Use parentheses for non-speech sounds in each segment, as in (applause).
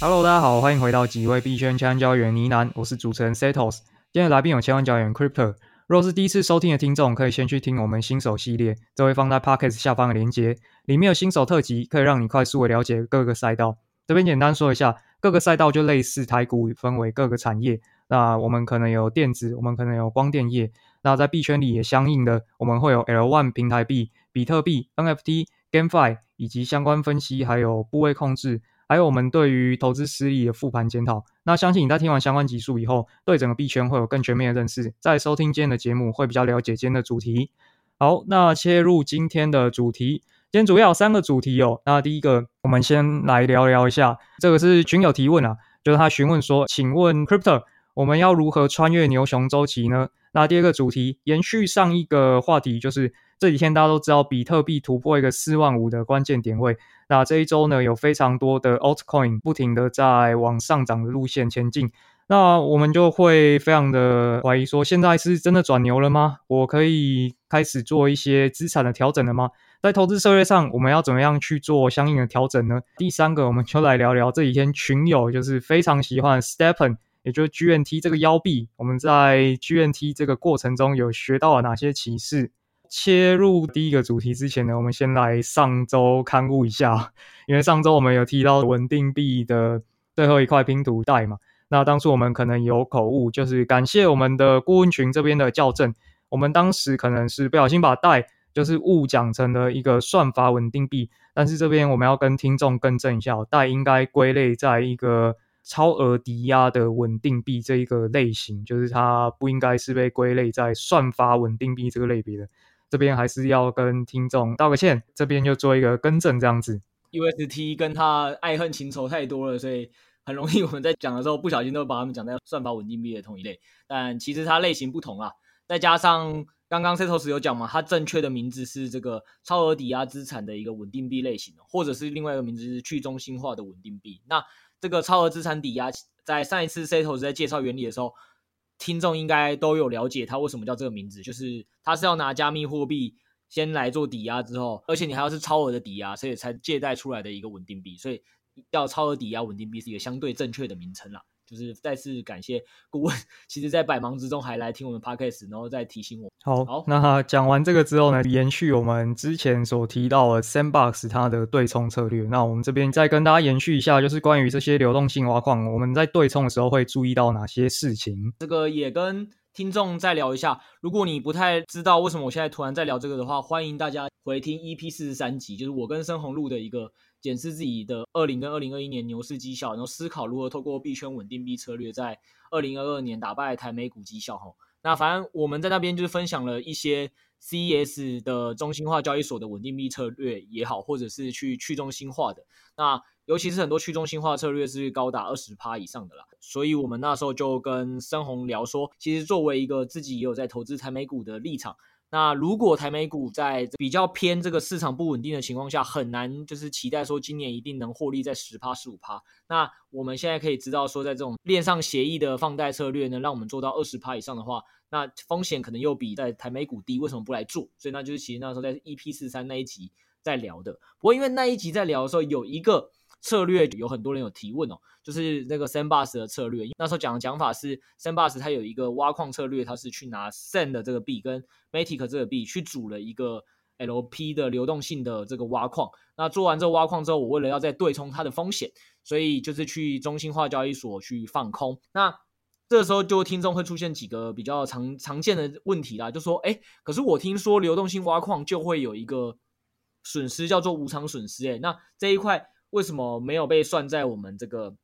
Hello，大家好，欢迎回到几位币圈千万交易员呢喃，我是主持人 Setos。今天的来宾有千万交易员 Crypto。若是第一次收听的听众，可以先去听我们新手系列，这会放在 Pocket 下方的链接，里面有新手特辑，可以让你快速的了解各个赛道。这边简单说一下，各个赛道就类似台股分为各个产业，那我们可能有电子，我们可能有光电业，那在币圈里也相应的，我们会有 L1 平台币、比特币、NFT、GameFi 以及相关分析，还有部位控制。还有我们对于投资失利的复盘检讨，那相信你在听完相关集数以后，对整个币圈会有更全面的认识，在收听今天的节目会比较了解今天的主题。好，那切入今天的主题，今天主要有三个主题哦。那第一个，我们先来聊聊一下，这个是群友提问啊，就是他询问说，请问 Crypto，我们要如何穿越牛熊周期呢？那第二个主题，延续上一个话题，就是。这几天大家都知道，比特币突破一个四万五的关键点位。那这一周呢，有非常多的 altcoin 不停的在往上涨的路线前进。那我们就会非常的怀疑说，现在是真的转牛了吗？我可以开始做一些资产的调整了吗？在投资策略上，我们要怎么样去做相应的调整呢？第三个，我们就来聊聊这几天群友就是非常喜欢 STEPN，也就是 GNT 这个腰币。我们在 GNT 这个过程中有学到了哪些启示？切入第一个主题之前呢，我们先来上周勘误一下，因为上周我们有提到稳定币的最后一块拼图带嘛，那当初我们可能有口误，就是感谢我们的顾问群这边的校正，我们当时可能是不小心把带就是误讲成了一个算法稳定币，但是这边我们要跟听众更正一下，带应该归类在一个超额抵押的稳定币这一个类型，就是它不应该是被归类在算法稳定币这个类别的。这边还是要跟听众道个歉，这边就做一个更正，这样子。UST 跟他爱恨情仇太多了，所以很容易我们在讲的时候不小心都把他们讲在算法稳定币的同一类，但其实它类型不同啊。再加上刚刚 Setos 有讲嘛，它正确的名字是这个超额抵押资产的一个稳定币类型，或者是另外一个名字是去中心化的稳定币。那这个超额资产抵押，在上一次 C 投资在介绍原理的时候。听众应该都有了解它为什么叫这个名字，就是它是要拿加密货币先来做抵押之后，而且你还要是超额的抵押，所以才借贷出来的一个稳定币，所以要超额抵押稳定币是一个相对正确的名称啦。就是再次感谢顾问，其实在百忙之中还来听我们 podcast，然后再提醒我。好，好，那讲完这个之后呢，延续我们之前所提到的 Sandbox 它的对冲策略，那我们这边再跟大家延续一下，就是关于这些流动性挖矿，我们在对冲的时候会注意到哪些事情？这个也跟听众再聊一下。如果你不太知道为什么我现在突然在聊这个的话，欢迎大家回听 EP 四十三集，就是我跟申红录的一个。检视自己的二零跟二零二一年牛市绩效，然后思考如何透过币圈稳定币策略，在二零二二年打败台美股绩效。哈，那反正我们在那边就是分享了一些 CES 的中心化交易所的稳定币策略也好，或者是去去中心化的。那尤其是很多去中心化策略是高达二十趴以上的啦。所以我们那时候就跟深红聊说，其实作为一个自己也有在投资台美股的立场。那如果台美股在比较偏这个市场不稳定的情况下，很难就是期待说今年一定能获利在十趴十五趴。那我们现在可以知道说，在这种链上协议的放贷策略呢，让我们做到二十趴以上的话，那风险可能又比在台美股低，为什么不来做？所以那就是其实那时候在 EP 四三那一集在聊的。不过因为那一集在聊的时候有一个。策略有很多人有提问哦，就是那个 Sandbox 的策略。那时候讲的讲法是 Sandbox 它有一个挖矿策略，它是去拿 Sand 的这个币跟 Matic 这个币去组了一个 LP 的流动性的这个挖矿。那做完这个挖矿之后，我为了要再对冲它的风险，所以就是去中心化交易所去放空。那这时候就听众会出现几个比较常常见的问题啦，就说哎，可是我听说流动性挖矿就会有一个损失叫做无常损失，哎，那这一块。为什么没有被算在我们这个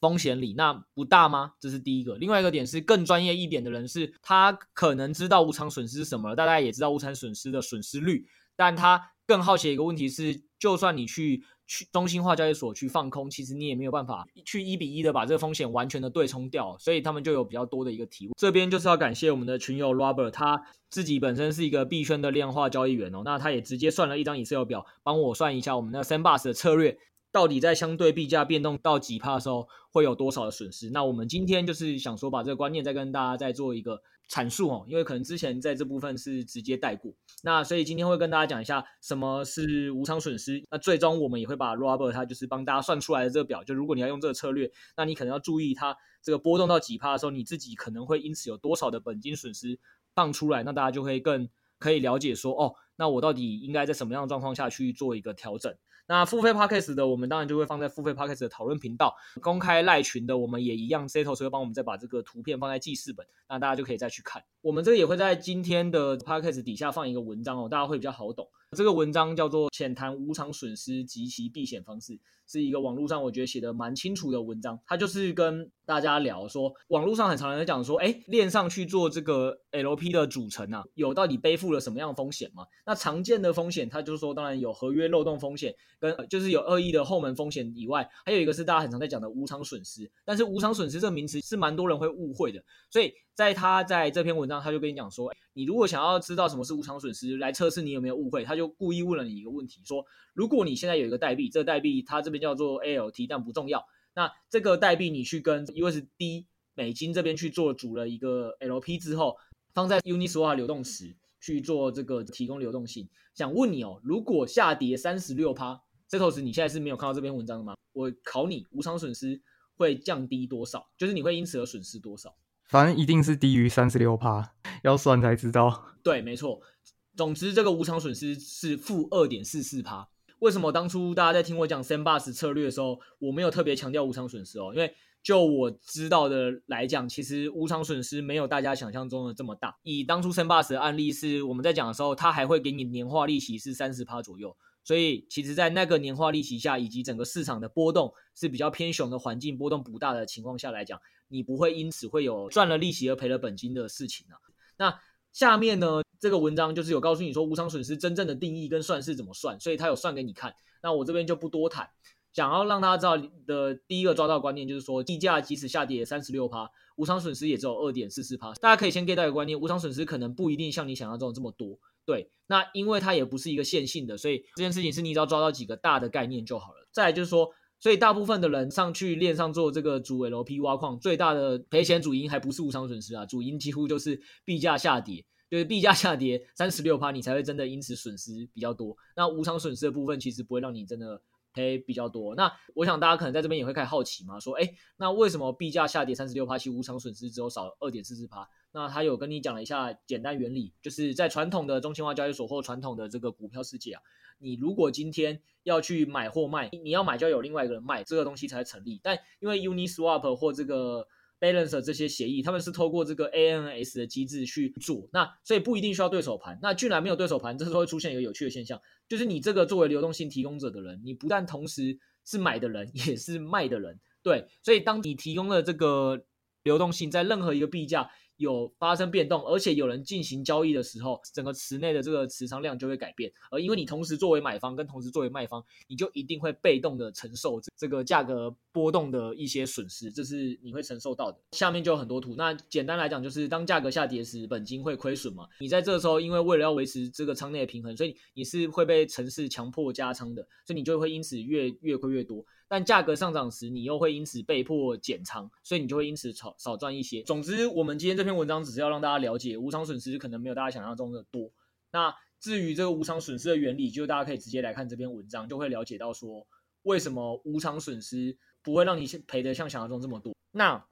风险里？那不大吗？这是第一个。另外一个点是更专业一点的人是，他可能知道无常损失是什么，大家也知道无常损失的损失率，但他更好奇的一个问题是，就算你去。去中心化交易所去放空，其实你也没有办法去一比一的把这个风险完全的对冲掉，所以他们就有比较多的一个提问。这边就是要感谢我们的群友 Robert，他自己本身是一个币圈的量化交易员哦，那他也直接算了一张 Excel 表，帮我算一下我们那 Sandbox 的策略。到底在相对币价变动到几趴的时候会有多少的损失？那我们今天就是想说把这个观念再跟大家再做一个阐述哦，因为可能之前在这部分是直接带过，那所以今天会跟大家讲一下什么是无偿损失。那最终我们也会把 Robert 他就是帮大家算出来的这个表，就如果你要用这个策略，那你可能要注意它这个波动到几趴的时候，你自己可能会因此有多少的本金损失放出来，那大家就会更。可以了解说哦，那我到底应该在什么样的状况下去做一个调整？那付费 Podcast 的，我们当然就会放在付费 Podcast 的讨论频道。公开赖群的，我们也一样，Setos 会帮我们再把这个图片放在记事本，那大家就可以再去看。我们这个也会在今天的 Podcast 底下放一个文章哦，大家会比较好懂。这个文章叫做《浅谈无偿损失及其避险方式》，是一个网络上我觉得写的蛮清楚的文章。它就是跟大家聊说，网络上很常人在讲说，哎，链上去做这个 LP 的组成啊，有到底背负了什么样的风险吗？那常见的风险，它就是说，当然有合约漏洞风险，跟就是有恶意的后门风险以外，还有一个是大家很常在讲的无偿损失。但是无偿损失这个名词是蛮多人会误会的，所以。在他在这篇文章，他就跟你讲说，你如果想要知道什么是无偿损失，来测试你有没有误会，他就故意问了你一个问题，说，如果你现在有一个代币，这个代币它这边叫做 ALT，但不重要，那这个代币你去跟 USD 美金这边去做主了一个 LP 之后，放在 Uniswap 流动池去做这个提供流动性，想问你哦，如果下跌三十六趴，这头时你现在是没有看到这篇文章的吗？我考你，无偿损失会降低多少？就是你会因此而损失多少？反正一定是低于三十六趴，要算才知道。对，没错。总之，这个无偿损失是负二点四四趴。为什么当初大家在听我讲三八十策略的时候，我没有特别强调无偿损失哦？因为就我知道的来讲，其实无偿损失没有大家想象中的这么大。以当初三八十的案例是我们在讲的时候，它还会给你年化利息是三十趴左右。所以，其实，在那个年化利息下，以及整个市场的波动是比较偏熊的环境，波动不大的情况下来讲，你不会因此会有赚了利息而赔了本金的事情啊。那下面呢，这个文章就是有告诉你说无偿损失真正的定义跟算式怎么算，所以他有算给你看。那我这边就不多谈，想要让大家知道的第一个抓到观念就是说，币价即使下跌三十六趴，无偿损失也只有二点四四趴。大家可以先 get 到一个观念，无偿损失可能不一定像你想象中的这么多。对，那因为它也不是一个线性的，所以这件事情是你只要抓到几个大的概念就好了。再来就是说，所以大部分的人上去链上做这个主 LP 挖矿，最大的赔钱主因还不是无偿损失啊，主因几乎就是币价下跌，就是币价下跌三十六趴，你才会真的因此损失比较多。那无偿损失的部分其实不会让你真的。赔比较多，那我想大家可能在这边也会开始好奇嘛，说，哎，那为什么币价下跌三十六趴，其无偿损失只有少二点四四趴？那他有跟你讲了一下简单原理，就是在传统的中心化交易所或传统的这个股票世界啊，你如果今天要去买或卖，你要买就要有另外一个人卖，这个东西才成立。但因为 Uniswap 或这个 Balance 这些协议，他们是透过这个 ANS 的机制去做，那所以不一定需要对手盘。那既然没有对手盘，这时候会出现一个有趣的现象，就是你这个作为流动性提供者的人，你不但同时是买的人，(laughs) 也是卖的人。对，所以当你提供了这个流动性，在任何一个币价。有发生变动，而且有人进行交易的时候，整个池内的这个持仓量就会改变。而因为你同时作为买方跟同时作为卖方，你就一定会被动的承受这个价格波动的一些损失，这是你会承受到的。下面就有很多图，那简单来讲就是，当价格下跌时，本金会亏损嘛？你在这时候，因为为了要维持这个仓内的平衡，所以你是会被程式强迫加仓的，所以你就会因此越越亏越多。但价格上涨时，你又会因此被迫减仓，所以你就会因此少少赚一些。总之，我们今天这篇文章只是要让大家了解，无偿损失可能没有大家想象中的多。那至于这个无偿损失的原理，就大家可以直接来看这篇文章，就会了解到说，为什么无偿损失不会让你赔得像想象中这么多。那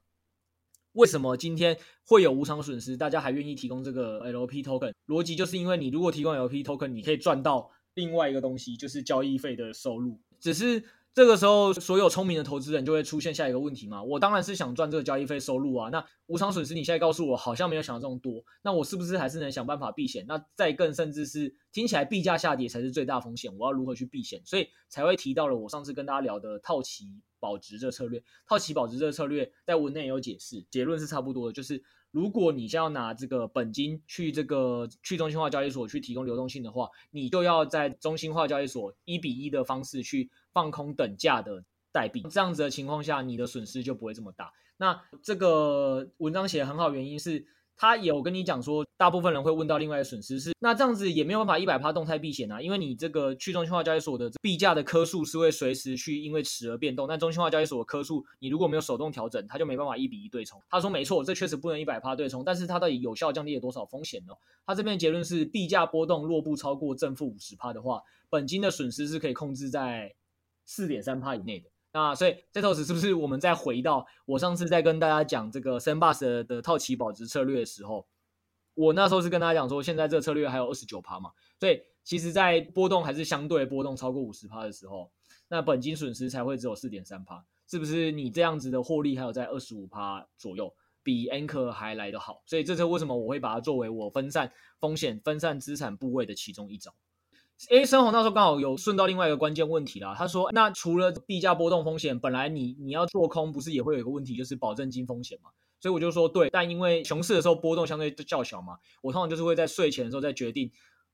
为什么今天会有无偿损失，大家还愿意提供这个 LP token？逻辑就是因为你如果提供 LP token，你可以赚到另外一个东西，就是交易费的收入，只是。这个时候，所有聪明的投资人就会出现下一个问题嘛？我当然是想赚这个交易费收入啊。那无偿损失，你现在告诉我好像没有想这么多，那我是不是还是能想办法避险？那再更甚至是听起来币价下跌才是最大风险，我要如何去避险？所以才会提到了我上次跟大家聊的套期保值这策略。套期保值这个策略在文内也有解释，结论是差不多的，就是。如果你想要拿这个本金去这个去中心化交易所去提供流动性的话，你就要在中心化交易所一比一的方式去放空等价的代币，这样子的情况下，你的损失就不会这么大。那这个文章写得很好，原因是他有跟你讲说，大部分人会问到另外的损失是，那这样子也没有办法一百趴动态避险啊，因为你这个去中心化交易所的币价的颗数是会随时去因为池而变动，但中心化交易所的颗数你如果没有手动调整，它就没办法一比一对冲。他说没错，这确实不能一百趴对冲，但是它到底有效降低了多少风险呢？他这边结论是，币价波动若不超过正负五十趴的话，本金的损失是可以控制在四点三趴以内的。那所以这头时是不是我们再回到我上次在跟大家讲这个 Sandbox 的，套期保值策略的时候，我那时候是跟大家讲说，现在这个策略还有二十九趴嘛，所以其实在波动还是相对波动超过五十趴的时候，那本金损失才会只有四点三趴，是不是？你这样子的获利还有在二十五趴左右，比 Anchor 还来得好，所以这是为什么我会把它作为我分散风险、分散资产部位的其中一种。诶，生红那时候刚好有顺到另外一个关键问题啦。他说：“那除了币价波动风险，本来你你要做空，不是也会有一个问题，就是保证金风险嘛？”所以我就说对，但因为熊市的时候波动相对较小嘛，我通常就是会在睡前的时候再决定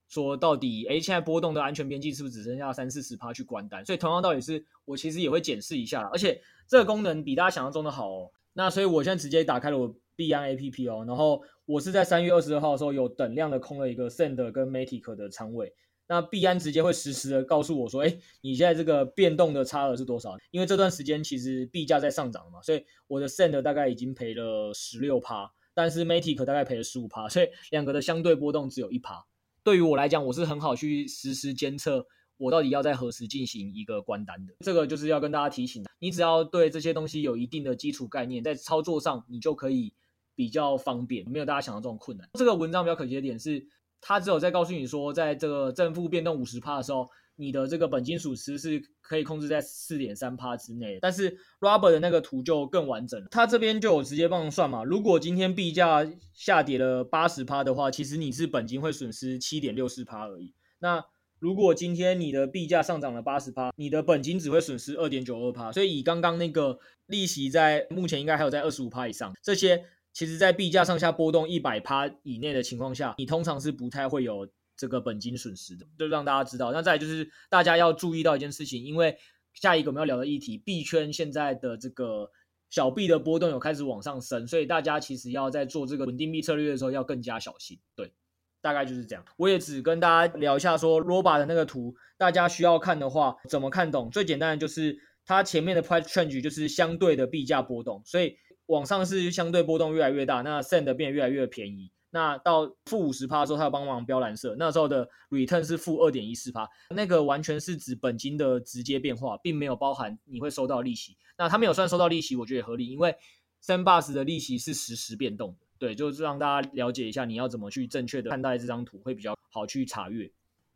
说到底，诶，现在波动的安全边际是不是只剩下三四十趴去关单？所以同样道理是，我其实也会检视一下啦，而且这个功能比大家想象中的好哦。那所以我现在直接打开了我币安 APP 哦，然后我是在三月二十二号的时候有等量的空了一个 Sand 跟 Matic 的仓位。那币安直接会实时的告诉我说，哎，你现在这个变动的差额是多少？因为这段时间其实币价在上涨嘛，所以我的 send 大概已经赔了十六趴，但是 Matic 大概赔了十五趴，所以两个的相对波动只有一趴。对于我来讲，我是很好去实时监测我到底要在何时进行一个关单的。这个就是要跟大家提醒，你只要对这些东西有一定的基础概念，在操作上你就可以比较方便，没有大家想的这种困难。这个文章比较可惜的点是。他只有在告诉你说，在这个正负变动五十趴的时候，你的这个本金损失是可以控制在四点三趴之内。但是 Robert 的那个图就更完整，他这边就有直接帮你算嘛。如果今天币价下跌了八十趴的话，其实你是本金会损失七点六四趴而已。那如果今天你的币价上涨了八十趴，你的本金只会损失二点九二趴。所以以刚刚那个利息在目前应该还有在二十五趴以上，这些。其实，在币价上下波动一百趴以内的情况下，你通常是不太会有这个本金损失的，就让大家知道。那再就是大家要注意到一件事情，因为下一个我们要聊的议题，币圈现在的这个小币的波动有开始往上升，所以大家其实要在做这个稳定币策略的时候要更加小心。对，大概就是这样。我也只跟大家聊一下说，Roba 的那个图，大家需要看的话，怎么看懂？最简单的就是它前面的 price change 就是相对的币价波动，所以。往上是相对波动越来越大，那 send 变得越来越便宜。那到负五十趴的时候，它要帮忙标蓝色，那时候的 Return 是负二点一四趴，那个完全是指本金的直接变化，并没有包含你会收到利息。那他没有算收到利息，我觉得也合理，因为 Sandbox 的利息是实时变动的。对，就是让大家了解一下你要怎么去正确的看待这张图，会比较好去查阅。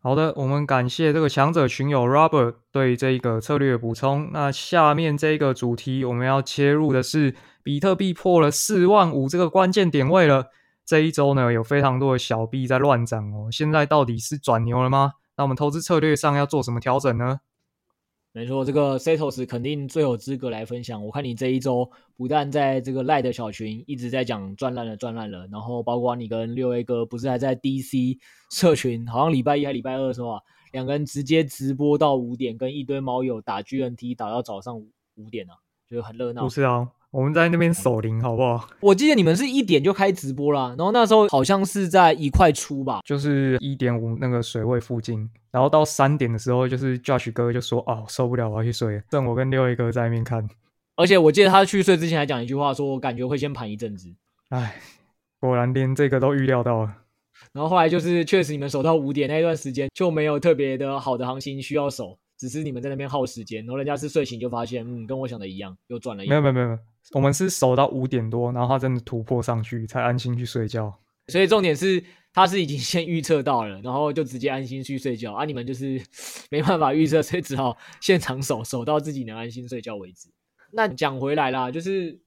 好的，我们感谢这个强者群友 Robert 对这一个策略的补充。那下面这个主题我们要切入的是比特币破了四万五这个关键点位了。这一周呢，有非常多的小币在乱涨哦。现在到底是转牛了吗？那我们投资策略上要做什么调整呢？没错，这个 Setos 肯定最有资格来分享。我看你这一周不但在这个赖的小群一直在讲赚烂了赚烂了，然后包括你跟六 A 哥不是还在 DC 社群，好像礼拜一还礼拜二的时候啊，两个人直接直播到五点，跟一堆猫友打 GNT 打到早上五点啊，就是很热闹。不是啊。我们在那边守灵，好不好？我记得你们是一点就开直播啦，然后那时候好像是在一块出吧，就是一点五那个水位附近，然后到三点的时候，就是 Josh 哥就说：“哦，受不了，我要去睡。”剩我跟六一哥在那边看。而且我记得他去睡之前还讲一句话，说我感觉会先盘一阵子。哎，果然连这个都预料到了。然后后来就是确实你们守到五点那一段时间就没有特别的好的行情需要守。只是你们在那边耗时间，然后人家是睡醒就发现，嗯，跟我想的一样，又赚了一。没有没有没有，我们是守到五点多，然后他真的突破上去，才安心去睡觉。所以重点是，他是已经先预测到了，然后就直接安心去睡觉。啊，你们就是 (laughs) 没办法预测，所以只好现场守，守到自己能安心睡觉为止。那讲回来啦，就是。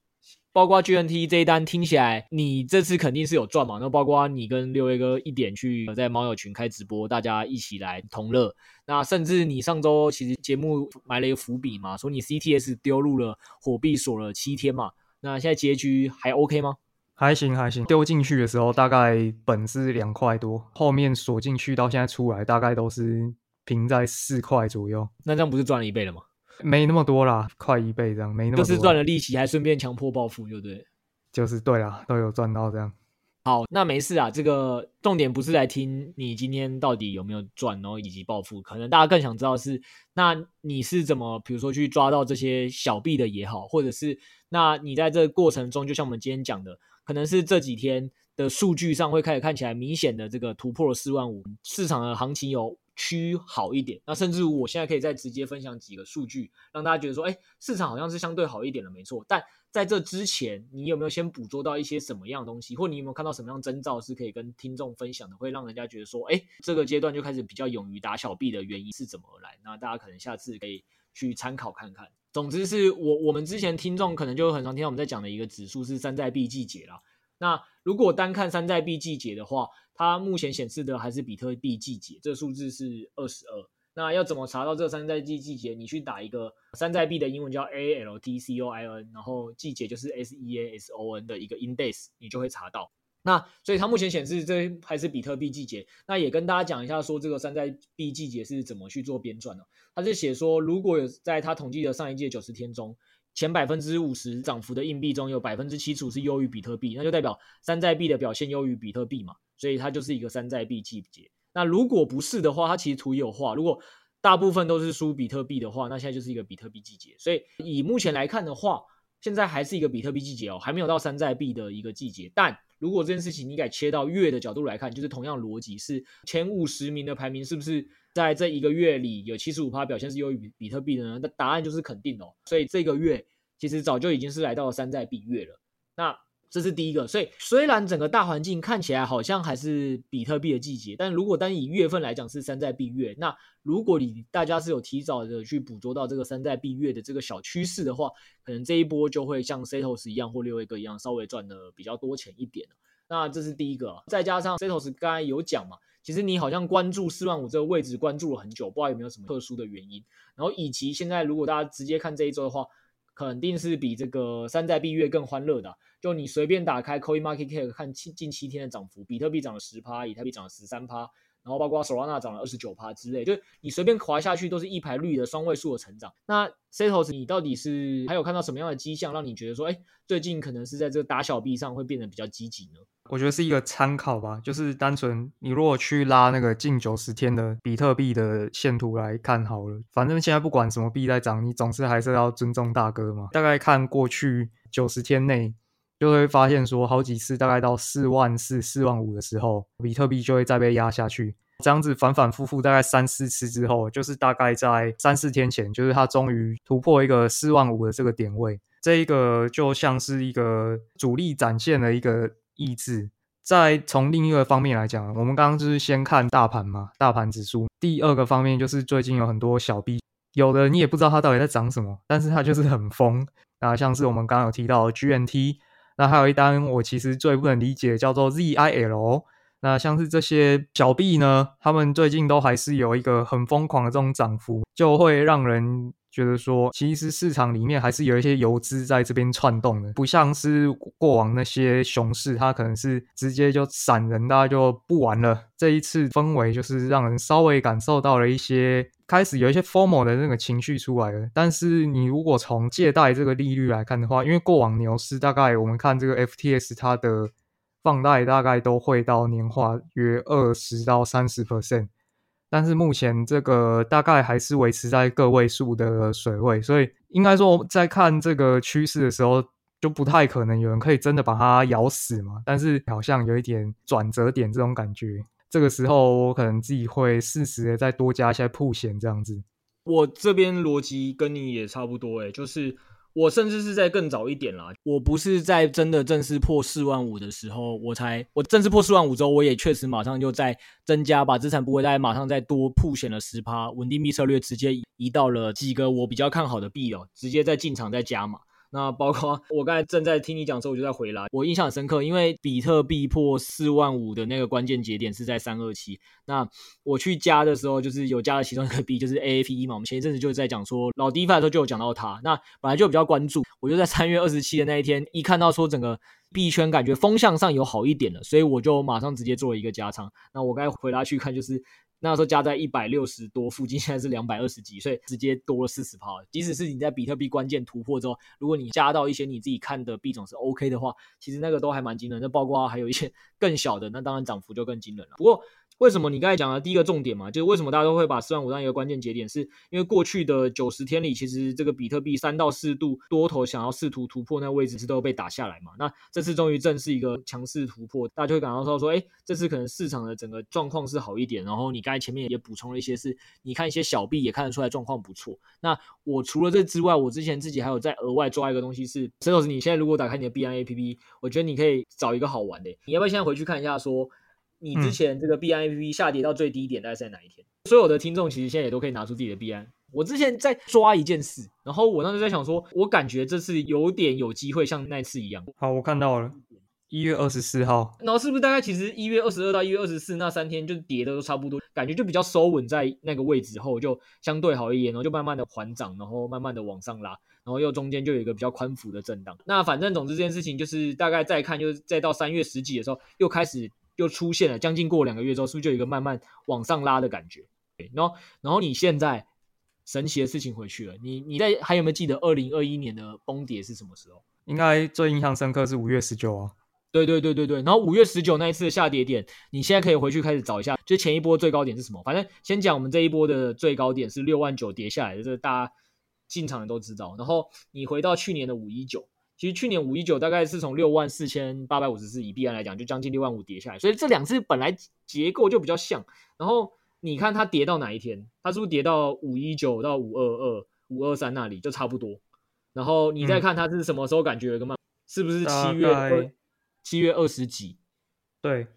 包括 GNT 这一单听起来，你这次肯定是有赚嘛？那包括你跟六位哥一点去在猫友群开直播，大家一起来同乐。那甚至你上周其实节目埋了一个伏笔嘛，说你 CTS 丢入了火币锁了七天嘛。那现在结局还 OK 吗？还行还行，丢进去的时候大概本是两块多，后面锁进去到现在出来大概都是平在四块左右。那这样不是赚了一倍了吗？没那么多啦，快一倍这样，没那么多。就是赚了利息，还顺便强迫暴富，就对。就是对啦，都有赚到这样。好，那没事啊，这个重点不是来听你今天到底有没有赚，然后以及暴富，可能大家更想知道是，那你是怎么，比如说去抓到这些小币的也好，或者是那你在这个过程中，就像我们今天讲的，可能是这几天的数据上会开始看起来明显的这个突破了四万五，市场的行情有趋好一点，那甚至我现在可以再直接分享几个数据，让大家觉得说，哎，市场好像是相对好一点了，没错，但。在这之前，你有没有先捕捉到一些什么样的东西，或你有没有看到什么样征兆是可以跟听众分享的，会让人家觉得说，哎，这个阶段就开始比较勇于打小币的原因是怎么而来？那大家可能下次可以去参考看看。总之是我我们之前听众可能就很常听到我们在讲的一个指数是山寨币季节啦。那如果单看山寨币季节的话，它目前显示的还是比特币季节，这个数字是二十二。那要怎么查到这个山寨币季节？你去打一个山寨币的英文叫 A L T C O I N，然后季节就是 S E A S O N 的一个 index，你就会查到。那所以它目前显示这还是比特币季节。那也跟大家讲一下，说这个山寨币季节是怎么去做编撰的。它是写说，如果有在它统计的上一届九十天中，前百分之五十涨幅的硬币中有百分之七十五是优于比特币，那就代表山寨币的表现优于比特币嘛，所以它就是一个山寨币季节。那如果不是的话，它其实图也有画。如果大部分都是输比特币的话，那现在就是一个比特币季节。所以以目前来看的话，现在还是一个比特币季节哦，还没有到山寨币的一个季节。但如果这件事情你改切到月的角度来看，就是同样逻辑，是前五十名的排名是不是在这一个月里有七十五趴表现是优于比特币的呢？那答案就是肯定哦。所以这个月其实早就已经是来到了山寨币月了。那这是第一个，所以虽然整个大环境看起来好像还是比特币的季节，但如果单以月份来讲是山寨币月，那如果你大家是有提早的去捕捉到这个山寨币月的这个小趋势的话，可能这一波就会像 Setos 一样或六位哥一样稍微赚的比较多钱一点。那这是第一个，再加上 Setos 刚才有讲嘛，其实你好像关注四万五这个位置关注了很久，不知道有没有什么特殊的原因。然后以及现在如果大家直接看这一周的话。肯定是比这个山寨币月更欢乐的。就你随便打开 Coin Market Cap 看近近七天的涨幅，比特币涨了十趴，以太币涨了十三趴，然后包括 Solana 涨了二十九趴之类，就你随便滑下去都是一排绿的双位数的成长。那 Setos 你到底是还有看到什么样的迹象，让你觉得说，哎，最近可能是在这个打小币上会变得比较积极呢？我觉得是一个参考吧，就是单纯你如果去拉那个近九十天的比特币的线图来看好了，反正现在不管什么币在涨，你总是还是要尊重大哥嘛。大概看过去九十天内，就会发现说好几次大概到四万四、四万五的时候，比特币就会再被压下去，这样子反反复复大概三四次之后，就是大概在三四天前，就是它终于突破一个四万五的这个点位，这一个就像是一个主力展现了一个。意志。再从另一个方面来讲，我们刚刚就是先看大盘嘛，大盘指数。第二个方面就是最近有很多小币，有的你也不知道它到底在涨什么，但是它就是很疯。那像是我们刚刚有提到 GNT，那还有一单我其实最不能理解叫做 ZIL。那像是这些小币呢，他们最近都还是有一个很疯狂的这种涨幅，就会让人。觉得说，其实市场里面还是有一些游资在这边窜动的，不像是过往那些熊市，它可能是直接就散人，大家就不玩了。这一次氛围就是让人稍微感受到了一些开始有一些 formal 的那个情绪出来了。但是你如果从借贷这个利率来看的话，因为过往牛市大概我们看这个 FTS 它的放贷大概都会到年化约二十到三十 percent。但是目前这个大概还是维持在个位数的水位，所以应该说在看这个趋势的时候，就不太可能有人可以真的把它咬死嘛。但是好像有一点转折点这种感觉，这个时候我可能自己会适时的再多加一些曝险这样子。我这边逻辑跟你也差不多诶，就是。我甚至是在更早一点啦，我不是在真的正式破四万五的时候，我才我正式破四万五之后，我也确实马上就在增加，把资产不会再马上再多铺选了十趴，稳定币策略直接移到了几个我比较看好的币哦，直接在进场再加码。那包括 (laughs) 我刚才正在听你讲的时候，我就在回来。我印象很深刻，因为比特币破四万五的那个关键节点是在三二七。那我去加的时候，就是有加了其中一个币，就是 AAPE 嘛。我们前一阵子就在讲说老 D 发的时候就有讲到它。那本来就比较关注，我就在三月二十七的那一天，一看到说整个币圈感觉风向上有好一点了，所以我就马上直接做了一个加仓。那我该回来去看，就是那时候加在一百六十多附近，现在是两百二十几，所以直接多了四十趴。即使是你在比特币关键突破之后，如果你加到一些你自己看的币种是 OK 的话，其实那个都还蛮惊人。那包括还有一些 (laughs) 更小的，那当然涨幅就更惊人了。不过，为什么你刚才讲的第一个重点嘛，就是为什么大家都会把四万五当一个关键节点，是因为过去的九十天里，其实这个比特币三到四度多头想要试图突破那个位置是都被打下来嘛。那这次终于正式一个强势突破，大家就会感到说说，哎，这次可能市场的整个状况是好一点。然后你刚才前面也补充了一些是，你看一些小币也看得出来状况不错。那我除了这之外，我之前自己还有在额外抓一个东西是，石头子，你现在如果打开你的币安 APP，我觉得你可以找一个好玩的，你要不要现在回去看一下说？你之前这个币安 APP 下跌到最低点大概是在哪一天？嗯、所有的听众其实现在也都可以拿出自己的币安。我之前在抓一件事，然后我当时在想说，我感觉这次有点有机会像那次一样。好，我看到了，一月二十四号。然后是不是大概其实一月二十二到一月二十四那三天就跌的都差不多，感觉就比较收稳在那个位置后就相对好一点，然后就慢慢的缓涨，然后慢慢的往上拉，然后又中间就有一个比较宽幅的震荡。那反正总之这件事情就是大概再看，就是再到三月十几的时候又开始。又出现了，将近过两个月之后，是不是就有一个慢慢往上拉的感觉？对然后，然后你现在神奇的事情回去了，你你在还有没有记得二零二一年的崩跌是什么时候？应该最印象深刻是五月十九啊。对对对对对。然后五月十九那一次的下跌点，你现在可以回去开始找一下，就前一波最高点是什么？反正先讲我们这一波的最高点是六万九跌下来的，这个大家进场的都知道。然后你回到去年的五一九。其实去年五一九大概是从六万四千八百五十四以币安来讲，就将近六万五跌下来，所以这两次本来结构就比较像。然后你看它跌到哪一天，它是不是跌到五一九到五二二、五二三那里就差不多？然后你再看它是什么时候感觉有个慢，嗯、是不是七月七月二十几？对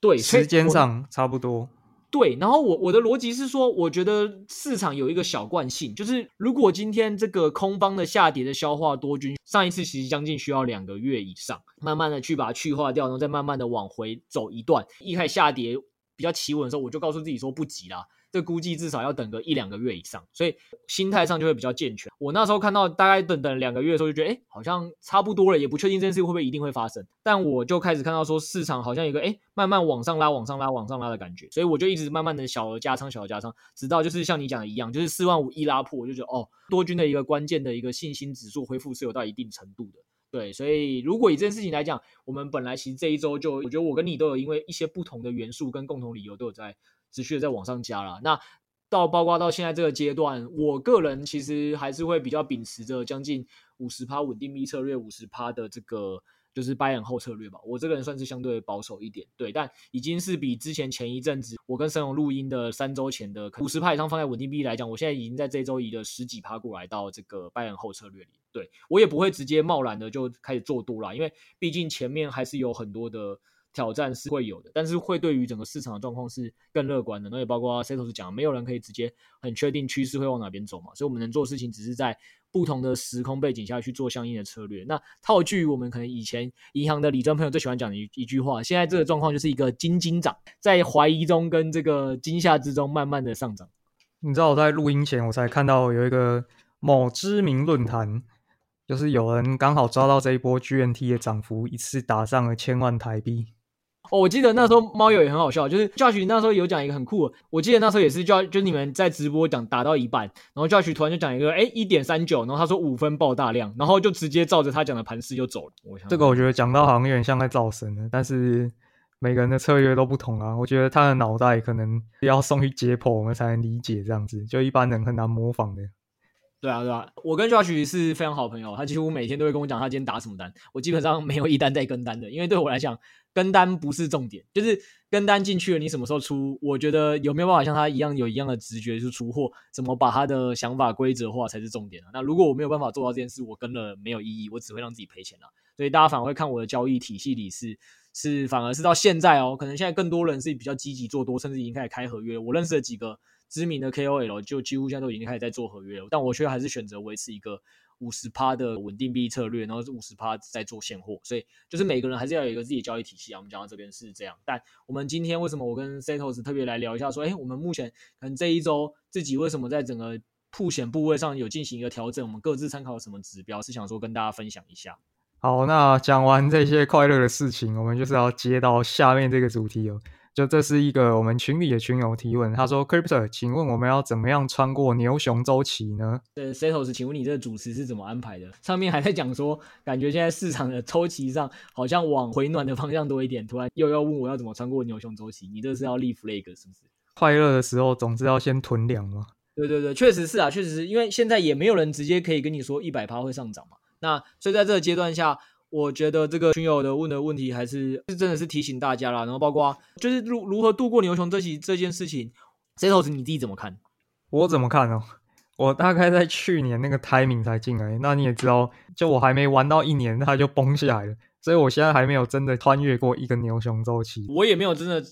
对，时间上差不多。对，然后我我的逻辑是说，我觉得市场有一个小惯性，就是如果今天这个空方的下跌的消化多军，上一次其实将近需要两个月以上，慢慢的去把它去化掉，然后再慢慢的往回走一段，一开始下跌比较企稳的时候，我就告诉自己说不急啦。这估计至少要等个一两个月以上，所以心态上就会比较健全。我那时候看到大概等等两个月的时候，就觉得哎，好像差不多了，也不确定这件事会不会一定会发生。但我就开始看到说市场好像有个哎，慢慢往上拉、往上拉、往上拉的感觉，所以我就一直慢慢的小额加仓、小额加仓，直到就是像你讲的一样，就是四万五一拉破，我就觉得哦，多军的一个关键的一个信心指数恢复是有到一定程度的。对，所以如果以这件事情来讲，我们本来其实这一周就，我觉得我跟你都有因为一些不同的元素跟共同理由都有在。持续的在往上加了，那到包括到现在这个阶段，我个人其实还是会比较秉持着将近五十趴稳定币策略，五十趴的这个就是 buy and hold 策略吧。我这个人算是相对保守一点，对，但已经是比之前前一阵子我跟申龙录音的三周前的五十趴以上放在稳定币来讲，我现在已经在这周移了十几趴过来到这个 buy and hold 策略里。对，我也不会直接贸然的就开始做多了，因为毕竟前面还是有很多的。挑战是会有的，但是会对于整个市场的状况是更乐观的。那也包括 Setos 讲，没有人可以直接很确定趋势会往哪边走嘛，所以我们能做的事情只是在不同的时空背景下去做相应的策略。那套句我们可能以前银行的理专朋友最喜欢讲的一一句话，现在这个状况就是一个金金涨，在怀疑中跟这个惊吓之中慢慢的上涨。你知道我在录音前我才看到有一个某知名论坛，就是有人刚好抓到这一波 GNT 的涨幅，一次打上了千万台币。哦，我记得那时候猫友也很好笑，就是 Josh 那时候有讲一个很酷，我记得那时候也是叫，就你们在直播讲打到一半，然后 Josh 突然就讲一个，哎，一点三九，然后他说五分爆大量，然后就直接照着他讲的盘势就走了。我想这个我觉得讲到好像有点像在造神了，但是每个人的策略都不同啊。我觉得他的脑袋可能要送去解剖，我们才能理解这样子，就一般人很难模仿的。对啊，对啊，我跟 Josh 是非常好朋友，他几乎每天都会跟我讲他今天打什么单，我基本上没有一单在跟单的，因为对我来讲，跟单不是重点，就是跟单进去了，你什么时候出，我觉得有没有办法像他一样有一样的直觉去出货，怎么把他的想法规则化才是重点啊。那如果我没有办法做到这件事，我跟了没有意义，我只会让自己赔钱啊。所以大家反而会看我的交易体系里是是反而是到现在哦，可能现在更多人是比较积极做多，甚至已经开始开合约。我认识了几个。知名的 KOL 就几乎现在都已经开始在做合约了，但我却还是选择维持一个五十趴的稳定币策略，然后是五十趴在做现货，所以就是每个人还是要有一个自己的交易体系啊。我们讲到这边是这样，但我们今天为什么我跟 Setos 特别来聊一下，说，哎，我们目前可能这一周自己为什么在整个曝险部位上有进行一个调整，我们各自参考什么指标，是想说跟大家分享一下。好，那讲完这些快乐的事情，我们就是要接到下面这个主题哦。就这是一个我们群里的群友提问，他说：“Crypto，请问我们要怎么样穿过牛熊周期呢？”呃，Setos，请问你这个主持是怎么安排的？上面还在讲说，感觉现在市场的周期上好像往回暖的方向多一点，突然又要问我要怎么穿过牛熊周期，你这是要立 flag 是不是？快乐的时候总是要先囤粮嘛。对对对，确实是啊，确实是因为现在也没有人直接可以跟你说一百趴会上涨嘛。那所以在这个阶段下。我觉得这个群友的问的问题还是是真的是提醒大家啦，然后包括就是如如何度过牛熊这期这件事情，Setos 你自己怎么看？我怎么看哦？我大概在去年那个 timing 才进来，那你也知道，就我还没玩到一年，它就崩下来了，所以我现在还没有真的穿越过一个牛熊周期，我也没有真的。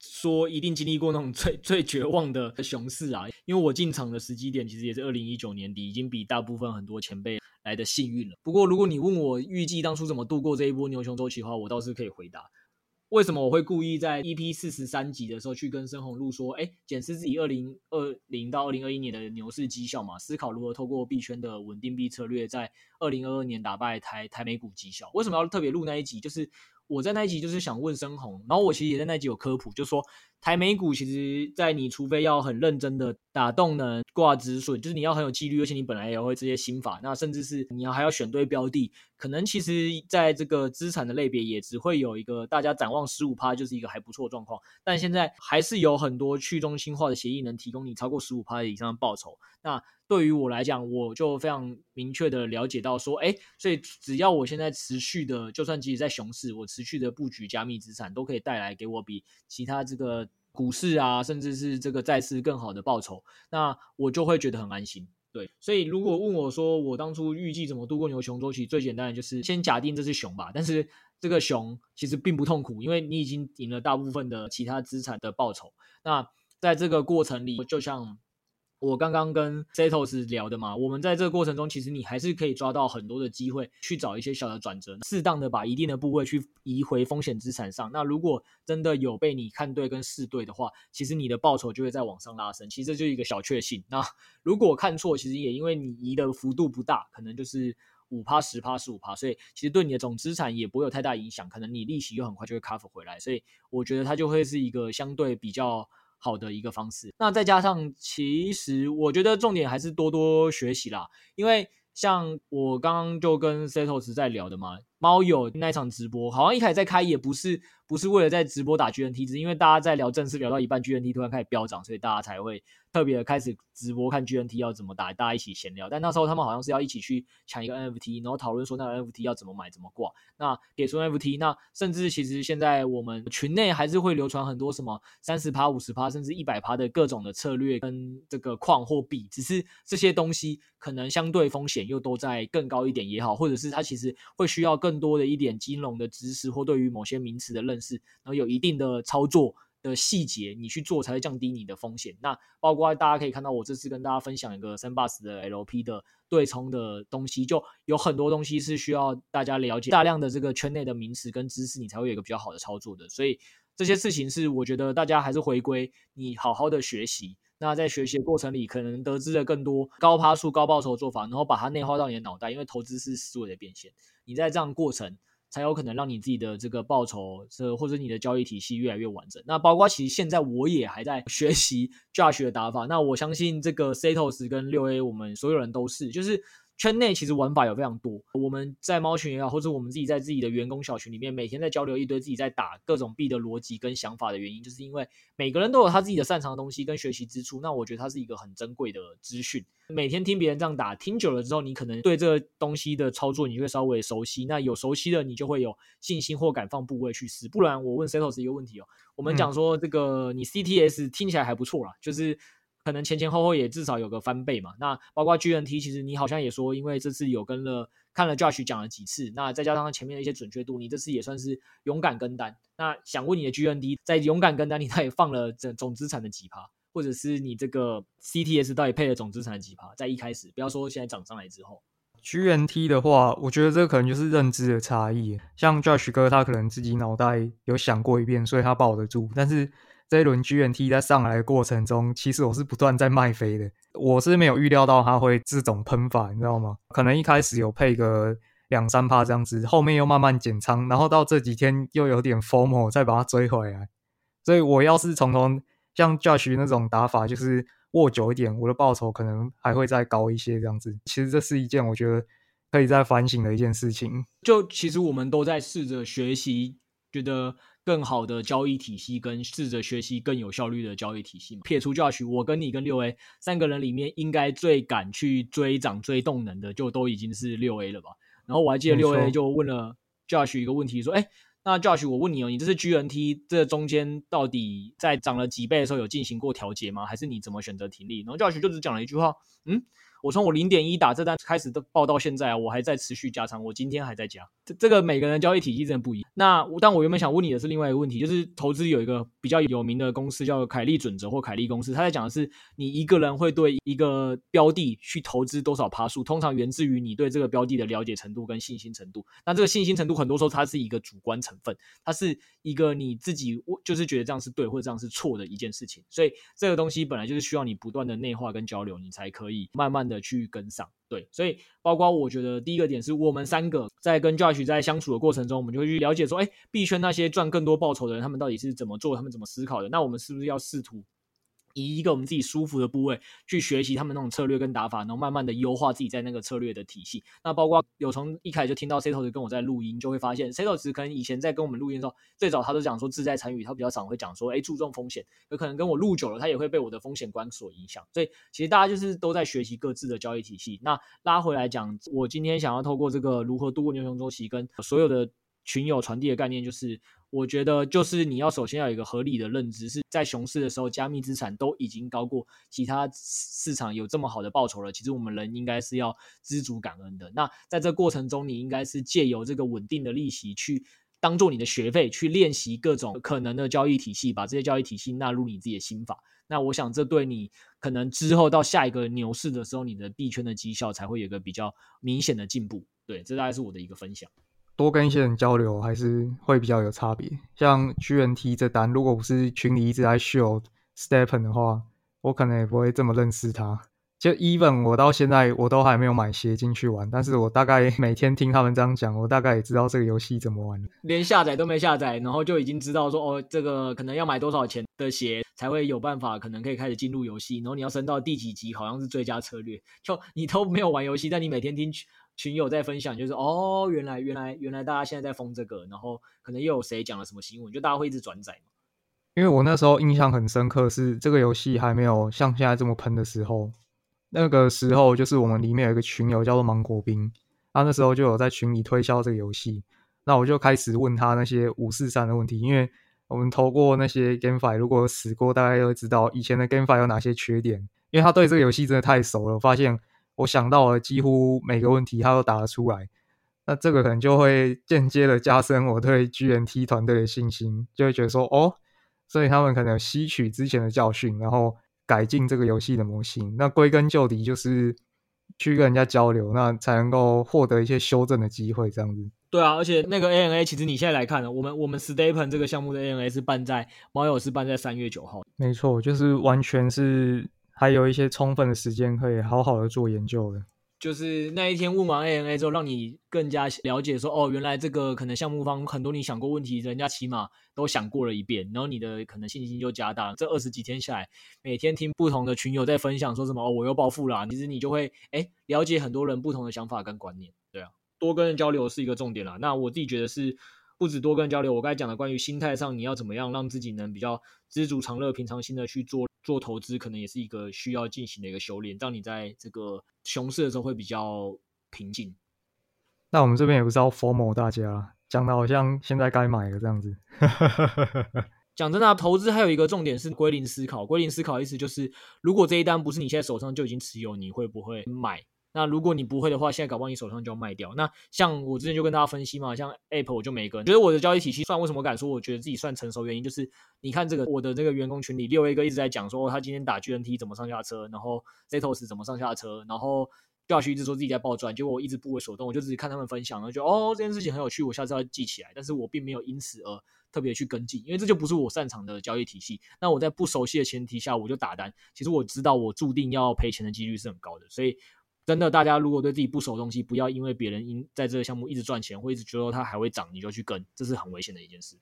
说一定经历过那种最 (laughs) 最绝望的熊市啊，因为我进场的时机点其实也是二零一九年底，已经比大部分很多前辈来的幸运了。不过如果你问我预计当初怎么度过这一波牛熊周期的话，我倒是可以回答。为什么我会故意在 EP 四十三集的时候去跟深红路说，哎，检视自己二零二零到二零二一年的牛市绩效嘛，思考如何透过币圈的稳定币策略，在二零二二年打败台台美股绩效。为什么要特别录那一集？就是。我在那一集就是想问深红，然后我其实也在那一集有科普，就说台美股其实，在你除非要很认真的打动能挂止损，就是你要很有纪律，而且你本来也会这些心法，那甚至是你要还要选对标的，可能其实在这个资产的类别也只会有一个大家展望十五趴就是一个还不错的状况，但现在还是有很多去中心化的协议能提供你超过十五趴以上的报酬，那。对于我来讲，我就非常明确的了解到说，哎，所以只要我现在持续的，就算即使在熊市，我持续的布局加密资产，都可以带来给我比其他这个股市啊，甚至是这个债市更好的报酬，那我就会觉得很安心。对，所以如果问我说，我当初预计怎么度过牛熊周期，最简单的就是先假定这是熊吧，但是这个熊其实并不痛苦，因为你已经赢了大部分的其他资产的报酬。那在这个过程里，就像。我刚刚跟 Setos 聊的嘛，我们在这个过程中，其实你还是可以抓到很多的机会，去找一些小的转折，适当的把一定的部位去移回风险资产上。那如果真的有被你看对跟试对的话，其实你的报酬就会再往上拉升。其实这就是一个小确幸。那如果看错，其实也因为你移的幅度不大，可能就是五趴、十趴、十五趴，所以其实对你的总资产也不会有太大影响。可能你利息又很快就会 cover 回来，所以我觉得它就会是一个相对比较。好的一个方式，那再加上，其实我觉得重点还是多多学习啦，因为像我刚刚就跟 Setos 在聊的嘛。猫友那场直播，好像一开始在开也不是不是为了在直播打 GNT，只是因为大家在聊正事聊到一半，GNT 突然开始飙涨，所以大家才会特别的开始直播看 GNT 要怎么打，大家一起闲聊。但那时候他们好像是要一起去抢一个 NFT，然后讨论说那个 NFT 要怎么买怎么挂。那给出 NFT，那甚至其实现在我们群内还是会流传很多什么三十趴、五十趴，甚至一百趴的各种的策略跟这个矿货币，只是这些东西可能相对风险又都在更高一点也好，或者是它其实会需要更。更多的一点金融的知识或对于某些名词的认识，然后有一定的操作的细节，你去做才会降低你的风险。那包括大家可以看到，我这次跟大家分享一个 Sandbox 的 LP 的对冲的东西，就有很多东西是需要大家了解大量的这个圈内的名词跟知识，你才会有一个比较好的操作的。所以这些事情是我觉得大家还是回归你好好的学习。那在学习的过程里，可能得知了更多高趴数、高报酬的做法，然后把它内化到你的脑袋。因为投资是思维的变现，你在这样过程才有可能让你自己的这个报酬，这或者你的交易体系越来越完整。那包括其实现在我也还在学习 Josh 的打法。那我相信这个 Setos 跟六 A，我们所有人都是，就是。圈内其实玩法有非常多，我们在猫群也好，或者我们自己在自己的员工小群里面，每天在交流一堆自己在打各种币的逻辑跟想法的原因，就是因为每个人都有他自己的擅长的东西跟学习之处。那我觉得它是一个很珍贵的资讯。每天听别人这样打，听久了之后，你可能对这个东西的操作，你就会稍微熟悉。那有熟悉的，你就会有信心或敢放部位去试。不然，我问 Setos 一个问题哦，我们讲说这个你 CTS 听起来还不错啦，就是。可能前前后后也至少有个翻倍嘛。那包括 GNT，其实你好像也说，因为这次有跟了看了 Josh 讲了几次，那再加上前面的一些准确度，你这次也算是勇敢跟单。那想问你的 GNT，在勇敢跟单，你到底放了总总资产的几趴，或者是你这个 CTS 到底配了总资产的几趴？在一开始，不要说现在涨上来之后，GNT 的话，我觉得这可能就是认知的差异。像 Josh 哥，他可能自己脑袋有想过一遍，所以他抱得住，但是。这一轮 GNT 在上来的过程中，其实我是不断在卖飞的。我是没有预料到它会这种喷法，你知道吗？可能一开始有配个两三趴这样子，后面又慢慢减仓，然后到这几天又有点 FOMO 再把它追回来。所以我要是从头像 Josh 那种打法，就是握久一点，我的报酬可能还会再高一些这样子。其实这是一件我觉得可以再反省的一件事情。就其实我们都在试着学习，觉得。更好的交易体系，跟试着学习更有效率的交易体系嘛。撇除 Josh，我跟你跟六 A 三个人里面，应该最敢去追涨追动能的，就都已经是六 A 了吧？然后我还记得六 A 就问了 Josh 一个问题，说：“哎，那 Josh，我问你哦，你这是 GNT 这中间到底在涨了几倍的时候有进行过调节吗？还是你怎么选择停利？”然后 Josh 就只讲了一句话：“嗯。”我从我零点一打这单开始都报到现在啊，我还在持续加仓，我今天还在加。这这个每个人交易体系真的不一样。那但我原本想问你的是另外一个问题，就是投资有一个比较有名的公司叫凯利准则或凯利公司，他在讲的是你一个人会对一个标的去投资多少趴数，通常源自于你对这个标的的了解程度跟信心程度。那这个信心程度很多时候它是一个主观成分，它是一个你自己我就是觉得这样是对或者这样是错的一件事情。所以这个东西本来就是需要你不断的内化跟交流，你才可以慢慢的去跟上，对，所以包括我觉得第一个点是我们三个在跟 Josh 在相处的过程中，我们就会去了解说，哎，币圈那些赚更多报酬的人，他们到底是怎么做，他们怎么思考的？那我们是不是要试图？以一个我们自己舒服的部位去学习他们那种策略跟打法，然后慢慢的优化自己在那个策略的体系。那包括有从一开始就听到 Setos 跟我在录音，就会发现 Setos 可能以前在跟我们录音的时候，最早他都讲说自在参与，他比较少会讲说，哎，注重风险。有可能跟我录久了，他也会被我的风险观所影响。所以其实大家就是都在学习各自的交易体系。那拉回来讲，我今天想要透过这个如何度过牛熊周期，跟所有的群友传递的概念就是。我觉得就是你要首先要有一个合理的认知，是在熊市的时候，加密资产都已经高过其他市场有这么好的报酬了。其实我们人应该是要知足感恩的。那在这过程中，你应该是借由这个稳定的利息去当做你的学费，去练习各种可能的交易体系，把这些交易体系纳入你自己的心法。那我想这对你可能之后到下一个牛市的时候，你的币圈的绩效才会有一个比较明显的进步。对，这大概是我的一个分享。多跟一些人交流还是会比较有差别。像 GNT 这单，如果不是群里一直在秀 Stepen 的话，我可能也不会这么认识他。就 Even 我到现在我都还没有买鞋进去玩，但是我大概每天听他们这样讲，我大概也知道这个游戏怎么玩。连下载都没下载，然后就已经知道说哦，这个可能要买多少钱的鞋才会有办法，可能可以开始进入游戏。然后你要升到第几级，好像是最佳策略。就你都没有玩游戏，但你每天听。群友在分享，就是哦，原来原来原来大家现在在封这个，然后可能又有谁讲了什么新闻，就大家会一直转载嘛。因为我那时候印象很深刻，是这个游戏还没有像现在这么喷的时候，那个时候就是我们里面有一个群友叫做芒果兵，他那时候就有在群里推销这个游戏，那我就开始问他那些五四三的问题，因为我们投过那些 GameFi，如果死过，大概都会知道以前的 GameFi 有哪些缺点，因为他对这个游戏真的太熟了，发现。我想到了，几乎每个问题他都答得出来，那这个可能就会间接的加深我对 GNT 团队的信心，就会觉得说，哦，所以他们可能有吸取之前的教训，然后改进这个游戏的模型。那归根究底就是去跟人家交流，那才能够获得一些修正的机会，这样子。对啊，而且那个 ANA 其实你现在来看呢，我们我们 Stephen 这个项目的 ANA 是办在猫友是办在三月九号，没错，就是完全是。还有一些充分的时间可以好好的做研究的，就是那一天问完 ANA 之后，让你更加了解说，哦，原来这个可能项目方很多你想过问题，人家起码都想过了一遍，然后你的可能信心就加大了。这二十几天下来，每天听不同的群友在分享说什么，哦，我又暴富了，其实你就会哎了解很多人不同的想法跟观念，对啊，多跟人交流是一个重点啦。那我自己觉得是。不止多跟人交流，我刚才讲的关于心态上，你要怎么样让自己能比较知足常乐、平常心的去做做投资，可能也是一个需要进行的一个修炼，让你在这个熊市的时候会比较平静。那我们这边也不是要 formal 大家，讲的好像现在该买了这样子。(laughs) 讲真的，投资还有一个重点是归零思考。归零思考意思就是，如果这一单不是你现在手上就已经持有，你会不会买？那如果你不会的话，现在搞不好你手上就要卖掉。那像我之前就跟大家分析嘛，像 Apple 我就没跟。觉得我的交易体系算为什么敢说，我觉得自己算成熟，原因就是你看这个我的这个员工群里，六 A 哥一直在讲说他今天打 GNT 怎么上下车，然后 Zetos 怎么上下车，然后 Josh 一直说自己在爆赚，结果我一直不为所动，我就自己看他们分享，然后就哦这件事情很有趣，我下次要记起来。但是我并没有因此而特别去跟进，因为这就不是我擅长的交易体系。那我在不熟悉的前提下，我就打单，其实我知道我注定要赔钱的几率是很高的，所以。真的，大家如果对自己不熟的东西，不要因为别人因在这个项目一直赚钱，或一直觉得它还会涨，你就去跟，这是很危险的一件事。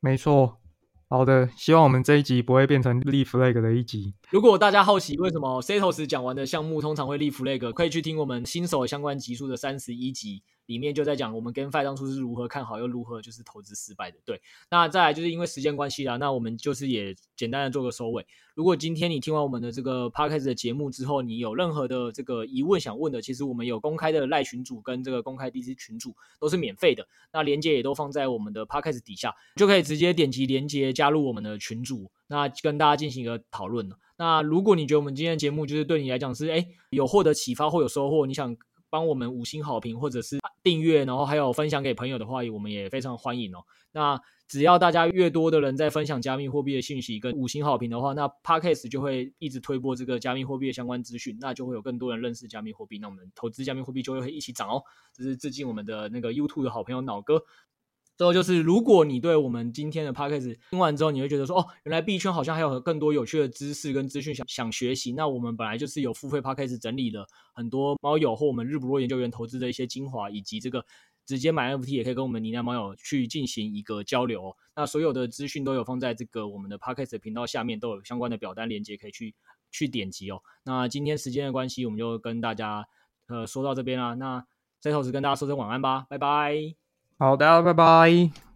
没错，好的，希望我们这一集不会变成立 flag 的一集。如果大家好奇为什么 Setos 讲完的项目通常会立 flag，可以去听我们新手相关集数的三十一集。里面就在讲我们跟 Fi 当初是如何看好又如何就是投资失败的。对，那再来就是因为时间关系啦，那我们就是也简单的做个收尾。如果今天你听完我们的这个 Podcast 的节目之后，你有任何的这个疑问想问的，其实我们有公开的赖群组跟这个公开 DC 群组都是免费的，那连接也都放在我们的 Podcast 底下，就可以直接点击连接加入我们的群组，那跟大家进行一个讨论。那如果你觉得我们今天的节目就是对你来讲是诶有获得启发或有收获，你想帮我们五星好评或者是订阅，然后还有分享给朋友的话，我们也非常欢迎哦。那只要大家越多的人在分享加密货币的信息跟五星好评的话，那 Podcast 就会一直推播这个加密货币的相关资讯，那就会有更多人认识加密货币，那我们投资加密货币就会一起涨哦。这是致敬我们的那个 YouTube 的好朋友脑哥。最后就是，如果你对我们今天的 podcast 听完之后，你会觉得说，哦，原来币圈好像还有更多有趣的知识跟资讯想想学习。那我们本来就是有付费 podcast 整理了很多猫友或我们日不落研究员投资的一些精华，以及这个直接买 NFT 也可以跟我们呢喃猫友去进行一个交流。那所有的资讯都有放在这个我们的 podcast 频道下面，都有相关的表单链接可以去去点击哦。那今天时间的关系，我们就跟大家呃说到这边啦。那最后是跟大家说声晚安吧，拜拜。好的，拜拜。